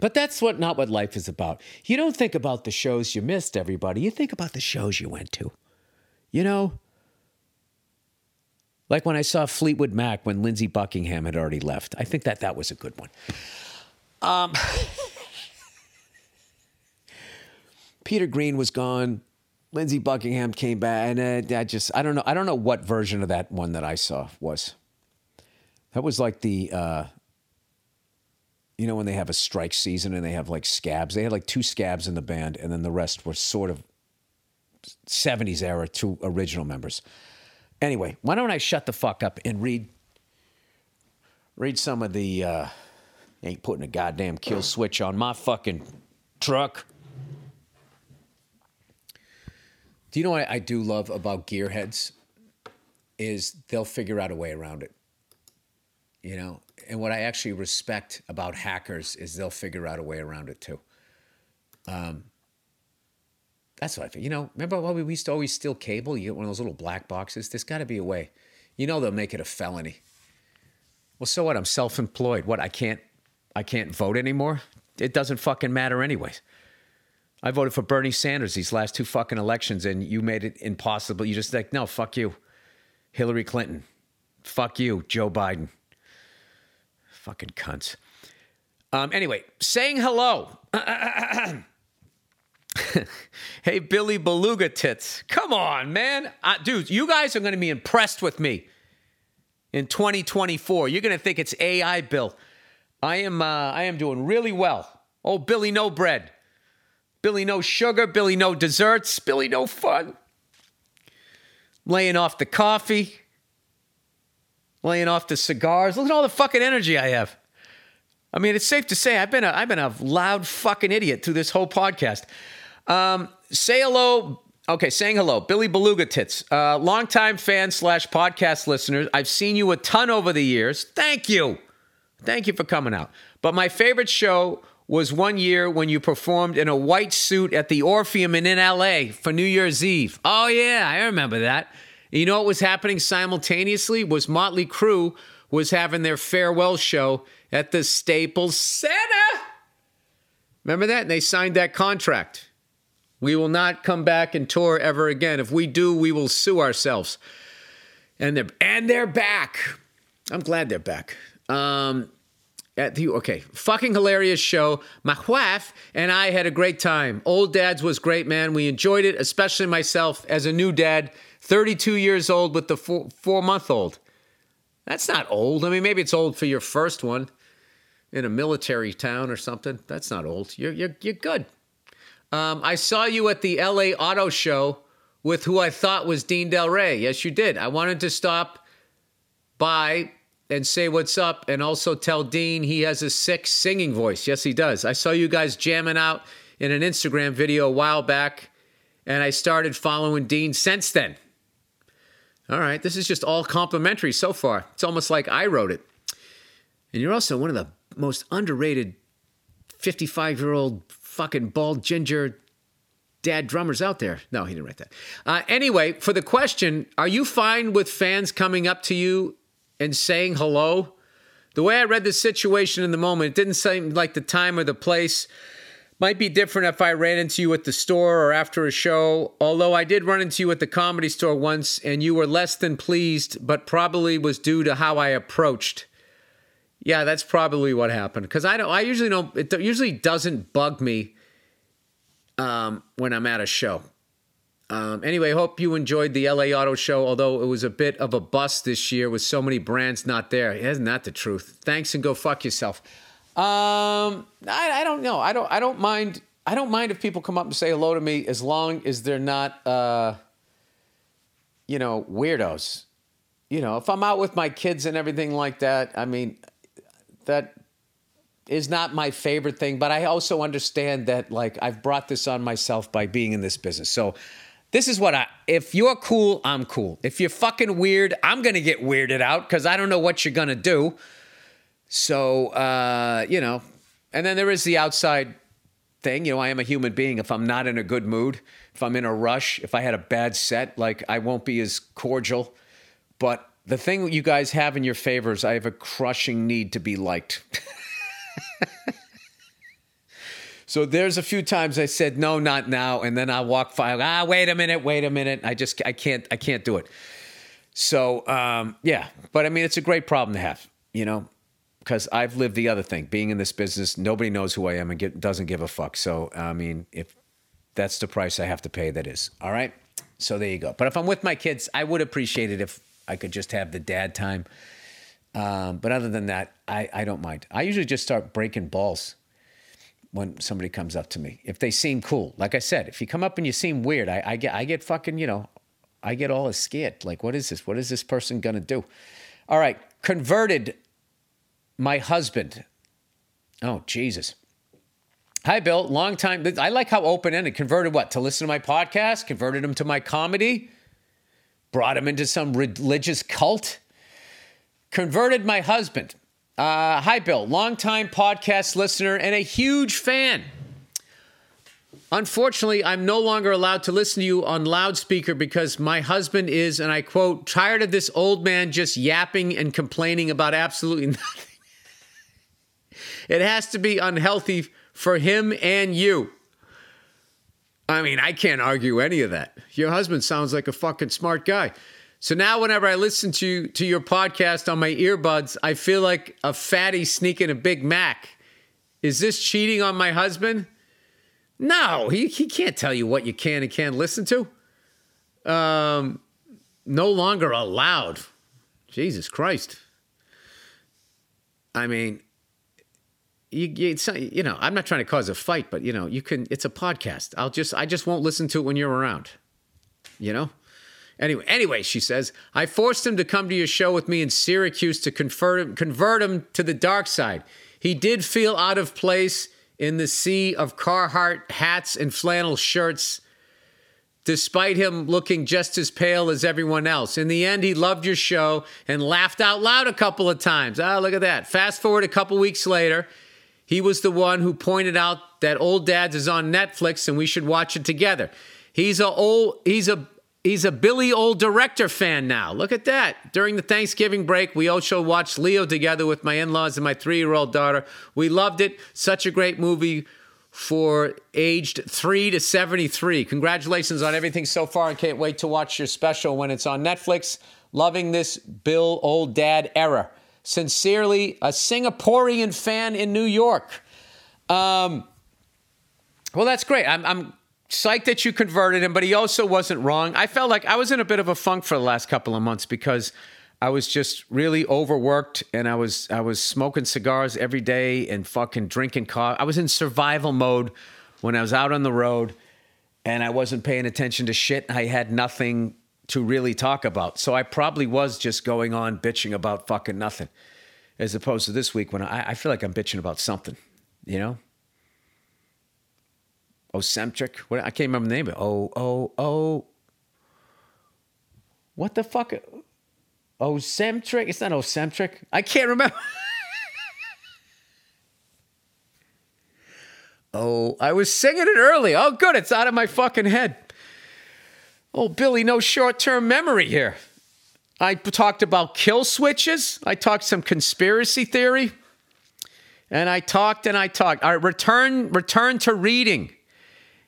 but that's what not what life is about. You don't think about the shows you missed, everybody. You think about the shows you went to. You know, like when I saw Fleetwood Mac when Lindsey Buckingham had already left. I think that that was a good one. Um, Peter Green was gone. Lindsey Buckingham came back, and uh, I just I don't know I don't know what version of that one that I saw was. That was like the uh, you know when they have a strike season and they have like scabs. They had like two scabs in the band, and then the rest were sort of '70s era two original members. Anyway, why don't I shut the fuck up and read read some of the uh, ain't putting a goddamn kill switch on my fucking truck. Do you know what I do love about gearheads? Is they'll figure out a way around it. You know, and what I actually respect about hackers is they'll figure out a way around it too. Um, that's what I think. You know, remember how we used to always steal cable? You get one of those little black boxes. There's got to be a way. You know, they'll make it a felony. Well, so what? I'm self-employed. What? I can't. I can't vote anymore. It doesn't fucking matter anyways. I voted for Bernie Sanders these last two fucking elections, and you made it impossible. You just like, no, fuck you, Hillary Clinton. Fuck you, Joe Biden. Fucking cunts. Um, anyway, saying hello. hey, Billy Beluga tits. Come on, man. Uh, dude, you guys are going to be impressed with me in 2024. You're going to think it's AI Bill. I am, uh, I am doing really well. Oh, Billy No Bread. Billy No Sugar. Billy No Desserts. Billy No Fun. Laying off the coffee. Laying off the cigars. Look at all the fucking energy I have. I mean, it's safe to say I've been a, I've been a loud fucking idiot through this whole podcast. Um, say hello. Okay, saying hello. Billy Beluga Tits, uh, longtime fan slash podcast listeners. I've seen you a ton over the years. Thank you. Thank you for coming out. But my favorite show was one year when you performed in a white suit at the Orpheum in, in LA for New Year's Eve. Oh, yeah, I remember that. You know what was happening simultaneously? Was Motley Crue was having their farewell show at the Staples Center. Remember that? And they signed that contract. We will not come back and tour ever again. If we do, we will sue ourselves. And they're and they're back. I'm glad they're back. Um, at the okay, fucking hilarious show. My wife and I had a great time. Old Dads was great, man. We enjoyed it, especially myself as a new dad, 32 years old with the four, four month old. That's not old. I mean, maybe it's old for your first one in a military town or something. That's not old. You're you're you're good. Um, I saw you at the LA Auto Show with who I thought was Dean Delray. Yes, you did. I wanted to stop by and say what's up and also tell Dean he has a sick singing voice. Yes, he does. I saw you guys jamming out in an Instagram video a while back, and I started following Dean since then. All right, this is just all complimentary so far. It's almost like I wrote it. And you're also one of the most underrated 55 year old fucking bald ginger dad drummers out there. No, he didn't write that. Uh, anyway, for the question, are you fine with fans coming up to you and saying hello? The way I read the situation in the moment, it didn't seem like the time or the place. Might be different if I ran into you at the store or after a show, although I did run into you at the comedy store once and you were less than pleased, but probably was due to how I approached. Yeah, that's probably what happened. Because I don't. I usually don't. It usually doesn't bug me um, when I'm at a show. Um, anyway, hope you enjoyed the LA Auto Show. Although it was a bit of a bust this year with so many brands not there. Isn't that the truth? Thanks and go fuck yourself. Um, I, I don't know. I don't. I don't mind. I don't mind if people come up and say hello to me as long as they're not, uh, you know, weirdos. You know, if I'm out with my kids and everything like that, I mean, that is not my favorite thing, but I also understand that like I've brought this on myself by being in this business. So this is what I if you're cool, I'm cool. If you're fucking weird, I'm gonna get weirded out because I don't know what you're gonna do. So uh, you know, and then there is the outside thing. You know, I am a human being. If I'm not in a good mood, if I'm in a rush, if I had a bad set, like I won't be as cordial. But the thing you guys have in your favor is I have a crushing need to be liked. so there's a few times I said no, not now, and then I walk by. Ah, wait a minute, wait a minute. I just I can't I can't do it. So um, yeah, but I mean it's a great problem to have, you know, because I've lived the other thing. Being in this business, nobody knows who I am and get, doesn't give a fuck. So I mean, if that's the price I have to pay, that is all right. So there you go. But if I'm with my kids, I would appreciate it if I could just have the dad time. Um, but other than that, I, I don't mind. I usually just start breaking balls when somebody comes up to me. If they seem cool, like I said, if you come up and you seem weird, I, I get I get fucking you know, I get all scared. Like, what is this? What is this person gonna do? All right, converted my husband. Oh Jesus. Hi, Bill. Long time. I like how open ended. Converted what? To listen to my podcast? Converted him to my comedy? Brought him into some religious cult? Converted my husband. Uh, hi, Bill. Long time podcast listener and a huge fan. Unfortunately, I'm no longer allowed to listen to you on loudspeaker because my husband is, and I quote, tired of this old man just yapping and complaining about absolutely nothing. It has to be unhealthy for him and you. I mean, I can't argue any of that. Your husband sounds like a fucking smart guy. So now whenever I listen to to your podcast on my earbuds, I feel like a fatty sneaking a Big Mac. Is this cheating on my husband? No, he, he can't tell you what you can and can't listen to. Um, no longer allowed. Jesus Christ. I mean, you, you, you know, I'm not trying to cause a fight, but you know, you can. It's a podcast. I'll just, I just won't listen to it when you're around. You know. Anyway, anyway, she says, I forced him to come to your show with me in Syracuse to convert him, convert him to the dark side. He did feel out of place in the sea of Carhartt hats and flannel shirts, despite him looking just as pale as everyone else. In the end, he loved your show and laughed out loud a couple of times. Ah, look at that. Fast forward a couple weeks later, he was the one who pointed out that Old Dads is on Netflix and we should watch it together. He's a old he's a he's a Billy Old Director fan now. Look at that. During the Thanksgiving break, we also watched Leo together with my in-laws and my 3-year-old daughter. We loved it. Such a great movie for aged 3 to 73. Congratulations on everything so far and can't wait to watch your special when it's on Netflix. Loving this Bill Old Dad era. Sincerely, a Singaporean fan in New York. Um, well, that's great. I'm, I'm psyched that you converted him, but he also wasn't wrong. I felt like I was in a bit of a funk for the last couple of months because I was just really overworked and I was I was smoking cigars every day and fucking drinking coffee. I was in survival mode when I was out on the road and I wasn't paying attention to shit. I had nothing to really talk about. So I probably was just going on bitching about fucking nothing. As opposed to this week when I, I feel like I'm bitching about something, you know? Ocentric. What I can't remember the name of it. Oh, oh, oh. What the fuck? Ocentric? It's not Ocentric. I can't remember. oh, I was singing it early. Oh, good. It's out of my fucking head. Oh, Billy, no short term memory here. I talked about kill switches. I talked some conspiracy theory. And I talked and I talked. All right, return, return to reading.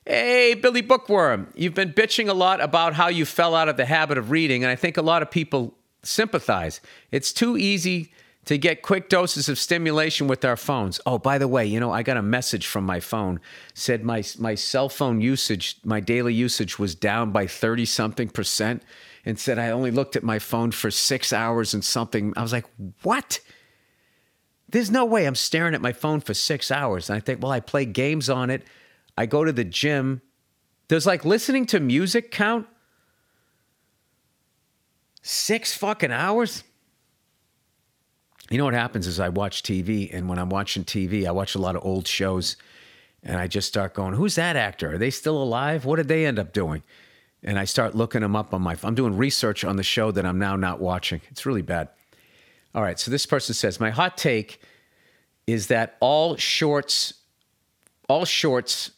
Hey, Billy Bookworm, you've been bitching a lot about how you fell out of the habit of reading, and I think a lot of people sympathize. It's too easy to get quick doses of stimulation with our phones. Oh, by the way, you know, I got a message from my phone said my my cell phone usage, my daily usage was down by 30 something percent and said I only looked at my phone for 6 hours and something. I was like, "What?" There's no way I'm staring at my phone for 6 hours. And I think, "Well, I play games on it. I go to the gym. Does like listening to music count?" 6 fucking hours? You know what happens is I watch TV, and when I'm watching TV, I watch a lot of old shows, and I just start going, "Who's that actor? Are they still alive? What did they end up doing?" And I start looking them up on my. I'm doing research on the show that I'm now not watching. It's really bad. All right, so this person says my hot take is that all shorts all shorts,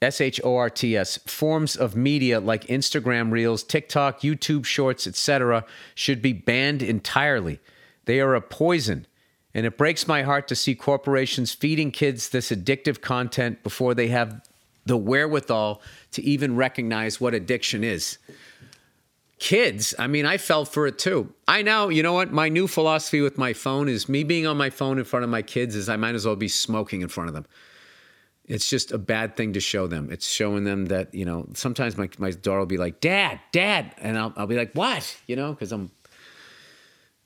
S H O R T S, forms of media like Instagram Reels, TikTok, YouTube Shorts, etc., should be banned entirely. They are a poison, and it breaks my heart to see corporations feeding kids this addictive content before they have the wherewithal to even recognize what addiction is. Kids, I mean, I fell for it too. I now, you know what? My new philosophy with my phone is me being on my phone in front of my kids is I might as well be smoking in front of them it's just a bad thing to show them. It's showing them that, you know, sometimes my, my daughter will be like, Dad, Dad. And I'll, I'll be like, What? You know, because I'm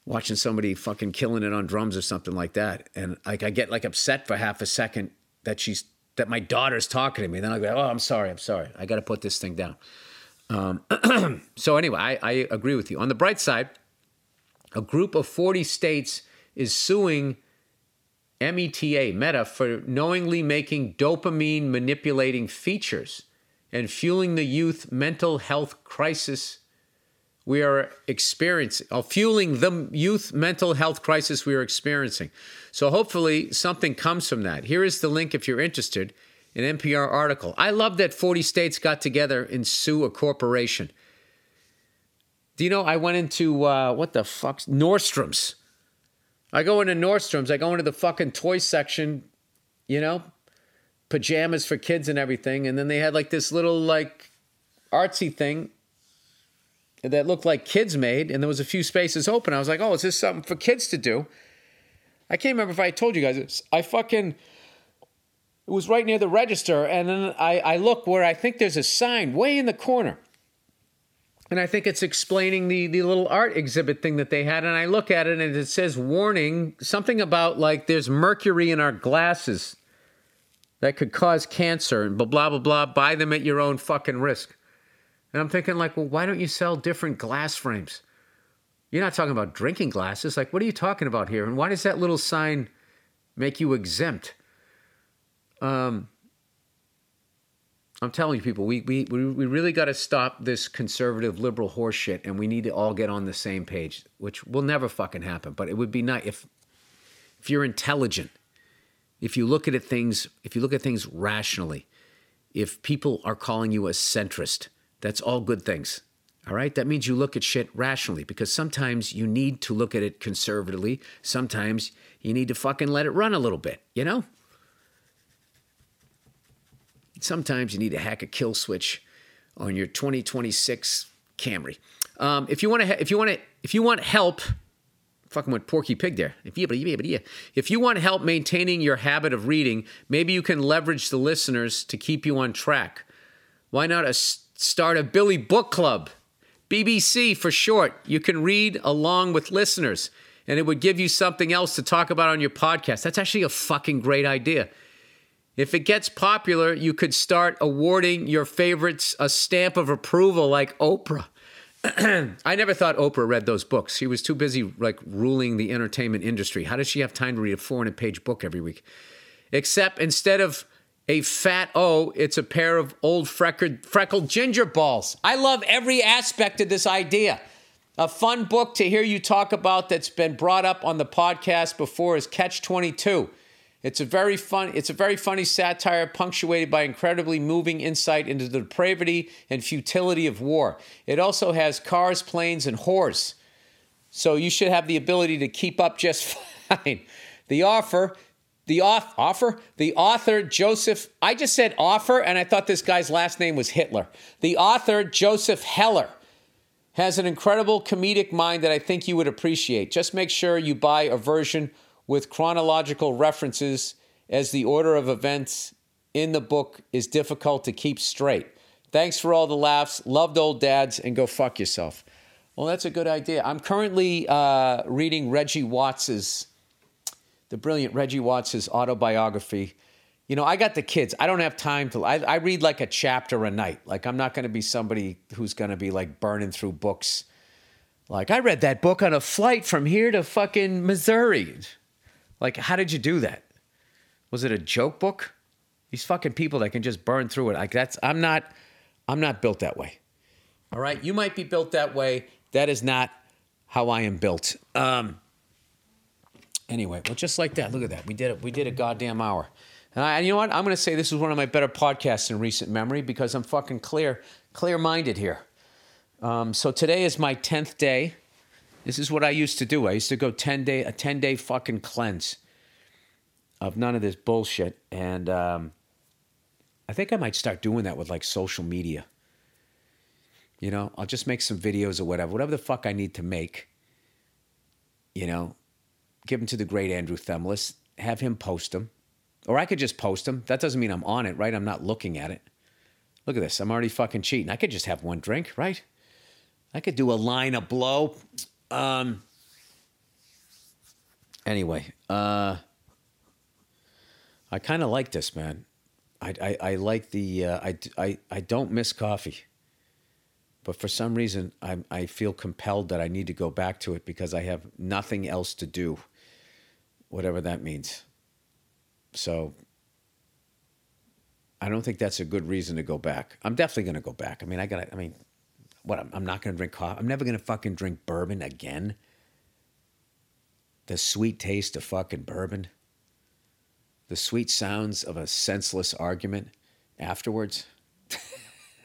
watching somebody fucking killing it on drums or something like that. And like I get like upset for half a second that she's, that my daughter's talking to me. Then I go, Oh, I'm sorry. I'm sorry. I got to put this thing down. Um, so anyway, I, I agree with you. On the bright side, a group of 40 states is suing META, Meta, for knowingly making dopamine manipulating features and fueling the youth mental health crisis we are experiencing, or fueling the youth mental health crisis we are experiencing. So hopefully something comes from that. Here is the link if you're interested, an NPR article. I love that 40 states got together and sue a corporation. Do you know I went into uh, what the fuck Nordstrom's I go into Nordstrom's, I go into the fucking toy section, you know, pajamas for kids and everything. And then they had like this little like artsy thing that looked like kids made. And there was a few spaces open. I was like, oh, is this something for kids to do? I can't remember if I told you guys. I fucking, it was right near the register. And then I, I look where I think there's a sign way in the corner and I think it's explaining the the little art exhibit thing that they had. And I look at it and it says warning something about like there's mercury in our glasses that could cause cancer and blah blah blah blah. Buy them at your own fucking risk. And I'm thinking like, well, why don't you sell different glass frames? You're not talking about drinking glasses. Like, what are you talking about here? And why does that little sign make you exempt? Um, I'm telling you, people, we we we really got to stop this conservative liberal horseshit, and we need to all get on the same page, which will never fucking happen. But it would be nice if if you're intelligent, if you look at it things, if you look at things rationally, if people are calling you a centrist, that's all good things. All right, that means you look at shit rationally because sometimes you need to look at it conservatively. Sometimes you need to fucking let it run a little bit, you know? sometimes you need to hack a kill switch on your 2026 Camry. Um, if you want to, if you want to, if you want help, fucking with Porky Pig there. If you, if you want help maintaining your habit of reading, maybe you can leverage the listeners to keep you on track. Why not a, start a Billy Book Club? BBC for short. You can read along with listeners, and it would give you something else to talk about on your podcast. That's actually a fucking great idea. If it gets popular, you could start awarding your favorites a stamp of approval like Oprah. I never thought Oprah read those books. She was too busy like ruling the entertainment industry. How does she have time to read a 400 page book every week? Except instead of a fat O, it's a pair of old freckled, freckled ginger balls. I love every aspect of this idea. A fun book to hear you talk about that's been brought up on the podcast before is Catch 22. It's a very fun. It's a very funny satire, punctuated by incredibly moving insight into the depravity and futility of war. It also has cars, planes, and whores. So you should have the ability to keep up just fine. The offer, the off, offer, the author Joseph. I just said offer, and I thought this guy's last name was Hitler. The author Joseph Heller has an incredible comedic mind that I think you would appreciate. Just make sure you buy a version with chronological references as the order of events in the book is difficult to keep straight. Thanks for all the laughs. Loved old dads and go fuck yourself. Well, that's a good idea. I'm currently uh, reading Reggie Watts's, the brilliant Reggie Watts's autobiography. You know, I got the kids. I don't have time to. I, I read like a chapter a night. Like I'm not going to be somebody who's going to be like burning through books. Like I read that book on a flight from here to fucking Missouri. Like, how did you do that? Was it a joke book? These fucking people that can just burn through it. Like that's I'm not I'm not built that way. All right, you might be built that way. That is not how I am built. Um. Anyway, well, just like that. Look at that. We did it. We did a goddamn hour. And, I, and you know what? I'm going to say this is one of my better podcasts in recent memory because I'm fucking clear, clear-minded here. Um, so today is my tenth day. This is what I used to do. I used to go ten day a ten day fucking cleanse of none of this bullshit, and um, I think I might start doing that with like social media. You know, I'll just make some videos or whatever, whatever the fuck I need to make. You know, give them to the great Andrew Themlis, have him post them, or I could just post them. That doesn't mean I'm on it, right? I'm not looking at it. Look at this. I'm already fucking cheating. I could just have one drink, right? I could do a line of blow. Um. Anyway, uh, I kind of like this, man. I, I, I like the uh, I, I I don't miss coffee, but for some reason I I feel compelled that I need to go back to it because I have nothing else to do, whatever that means. So I don't think that's a good reason to go back. I'm definitely going to go back. I mean, I got. I mean, what? I'm, I'm not going to drink coffee. I'm never going to fucking drink bourbon again. The sweet taste of fucking bourbon. The sweet sounds of a senseless argument afterwards.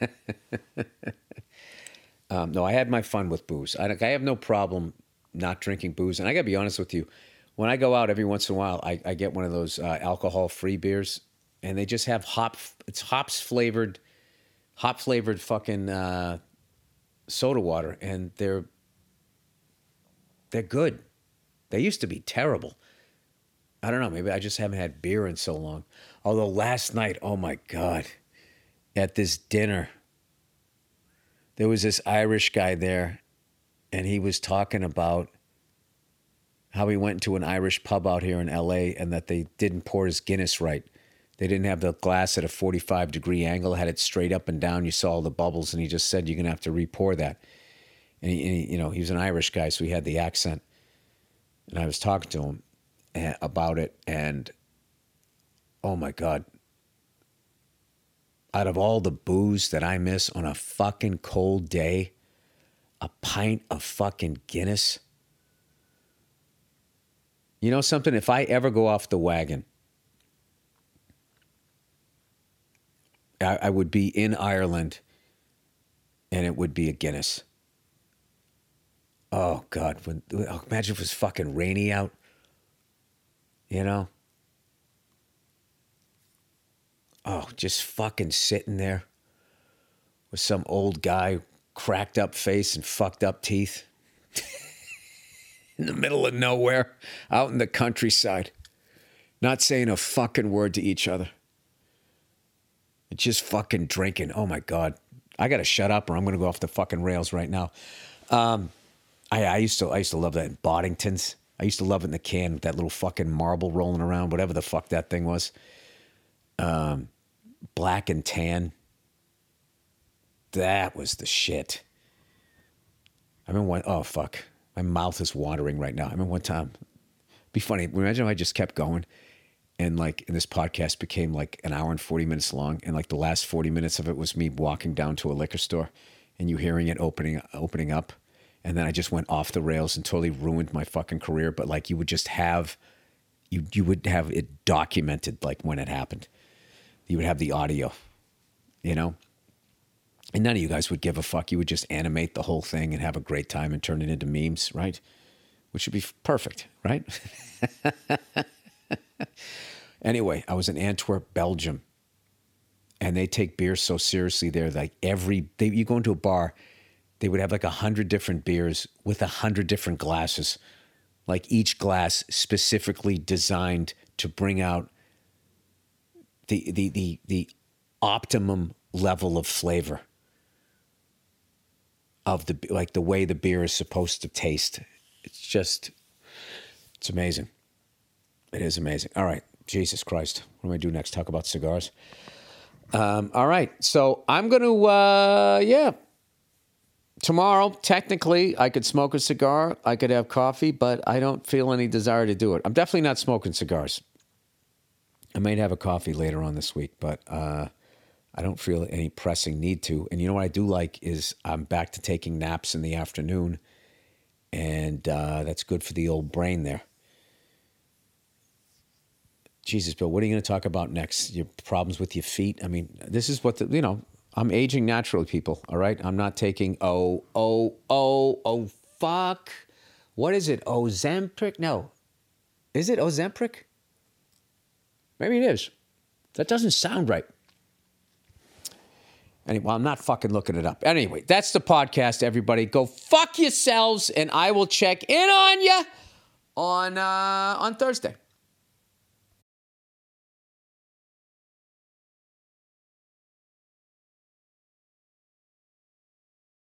um, no, I had my fun with booze. I, I have no problem not drinking booze. And I got to be honest with you, when I go out every once in a while, I, I get one of those uh, alcohol free beers and they just have hop, it's hops flavored, hop flavored fucking uh, soda water. And they're, they're good. They used to be terrible. I don't know. Maybe I just haven't had beer in so long. Although last night, oh my God, at this dinner, there was this Irish guy there, and he was talking about how he went to an Irish pub out here in LA and that they didn't pour his Guinness right. They didn't have the glass at a 45 degree angle, had it straight up and down. You saw all the bubbles, and he just said, You're going to have to re-pour that. And, he, and he, you know, he was an Irish guy, so he had the accent. And I was talking to him eh, about it, and oh my God. Out of all the booze that I miss on a fucking cold day, a pint of fucking Guinness. You know something? If I ever go off the wagon, I, I would be in Ireland and it would be a Guinness. Oh God! When, oh, imagine if it was fucking rainy out. You know. Oh, just fucking sitting there with some old guy, cracked up face and fucked up teeth, in the middle of nowhere, out in the countryside, not saying a fucking word to each other. Just fucking drinking. Oh my God. I gotta shut up or I'm gonna go off the fucking rails right now. Um, I, I used to I used to love that in Boddington's. I used to love it in the can with that little fucking marble rolling around, whatever the fuck that thing was. Um, black and tan. That was the shit. I mean, one, oh fuck, my mouth is watering right now. I mean, one time, be funny. Imagine if I just kept going, and like, and this podcast became like an hour and forty minutes long, and like the last forty minutes of it was me walking down to a liquor store, and you hearing it opening opening up, and then I just went off the rails and totally ruined my fucking career. But like, you would just have, you you would have it documented like when it happened. You would have the audio, you know. And none of you guys would give a fuck. You would just animate the whole thing and have a great time and turn it into memes, right? Which would be perfect, right? anyway, I was in Antwerp, Belgium, and they take beer so seriously there. Like every, they, you go into a bar, they would have like a hundred different beers with a hundred different glasses, like each glass specifically designed to bring out the the the the optimum level of flavor of the like the way the beer is supposed to taste. It's just it's amazing. It is amazing. All right, Jesus Christ, what do I do next? Talk about cigars. Um, all right, so I'm gonna uh, yeah. Tomorrow, technically, I could smoke a cigar. I could have coffee, but I don't feel any desire to do it. I'm definitely not smoking cigars. I might have a coffee later on this week, but uh, I don't feel any pressing need to. And you know what I do like is I'm back to taking naps in the afternoon, and uh, that's good for the old brain there. Jesus, Bill, what are you going to talk about next? Your problems with your feet? I mean, this is what the, you know, I'm aging naturally, people, all right? I'm not taking, oh, oh, oh, oh, fuck. What is it? Ozempic? No. Is it Ozempic? Maybe it is. That doesn't sound right. Anyway, well, I'm not fucking looking it up. Anyway, that's the podcast, everybody. Go fuck yourselves, and I will check in on you on uh, on Thursday.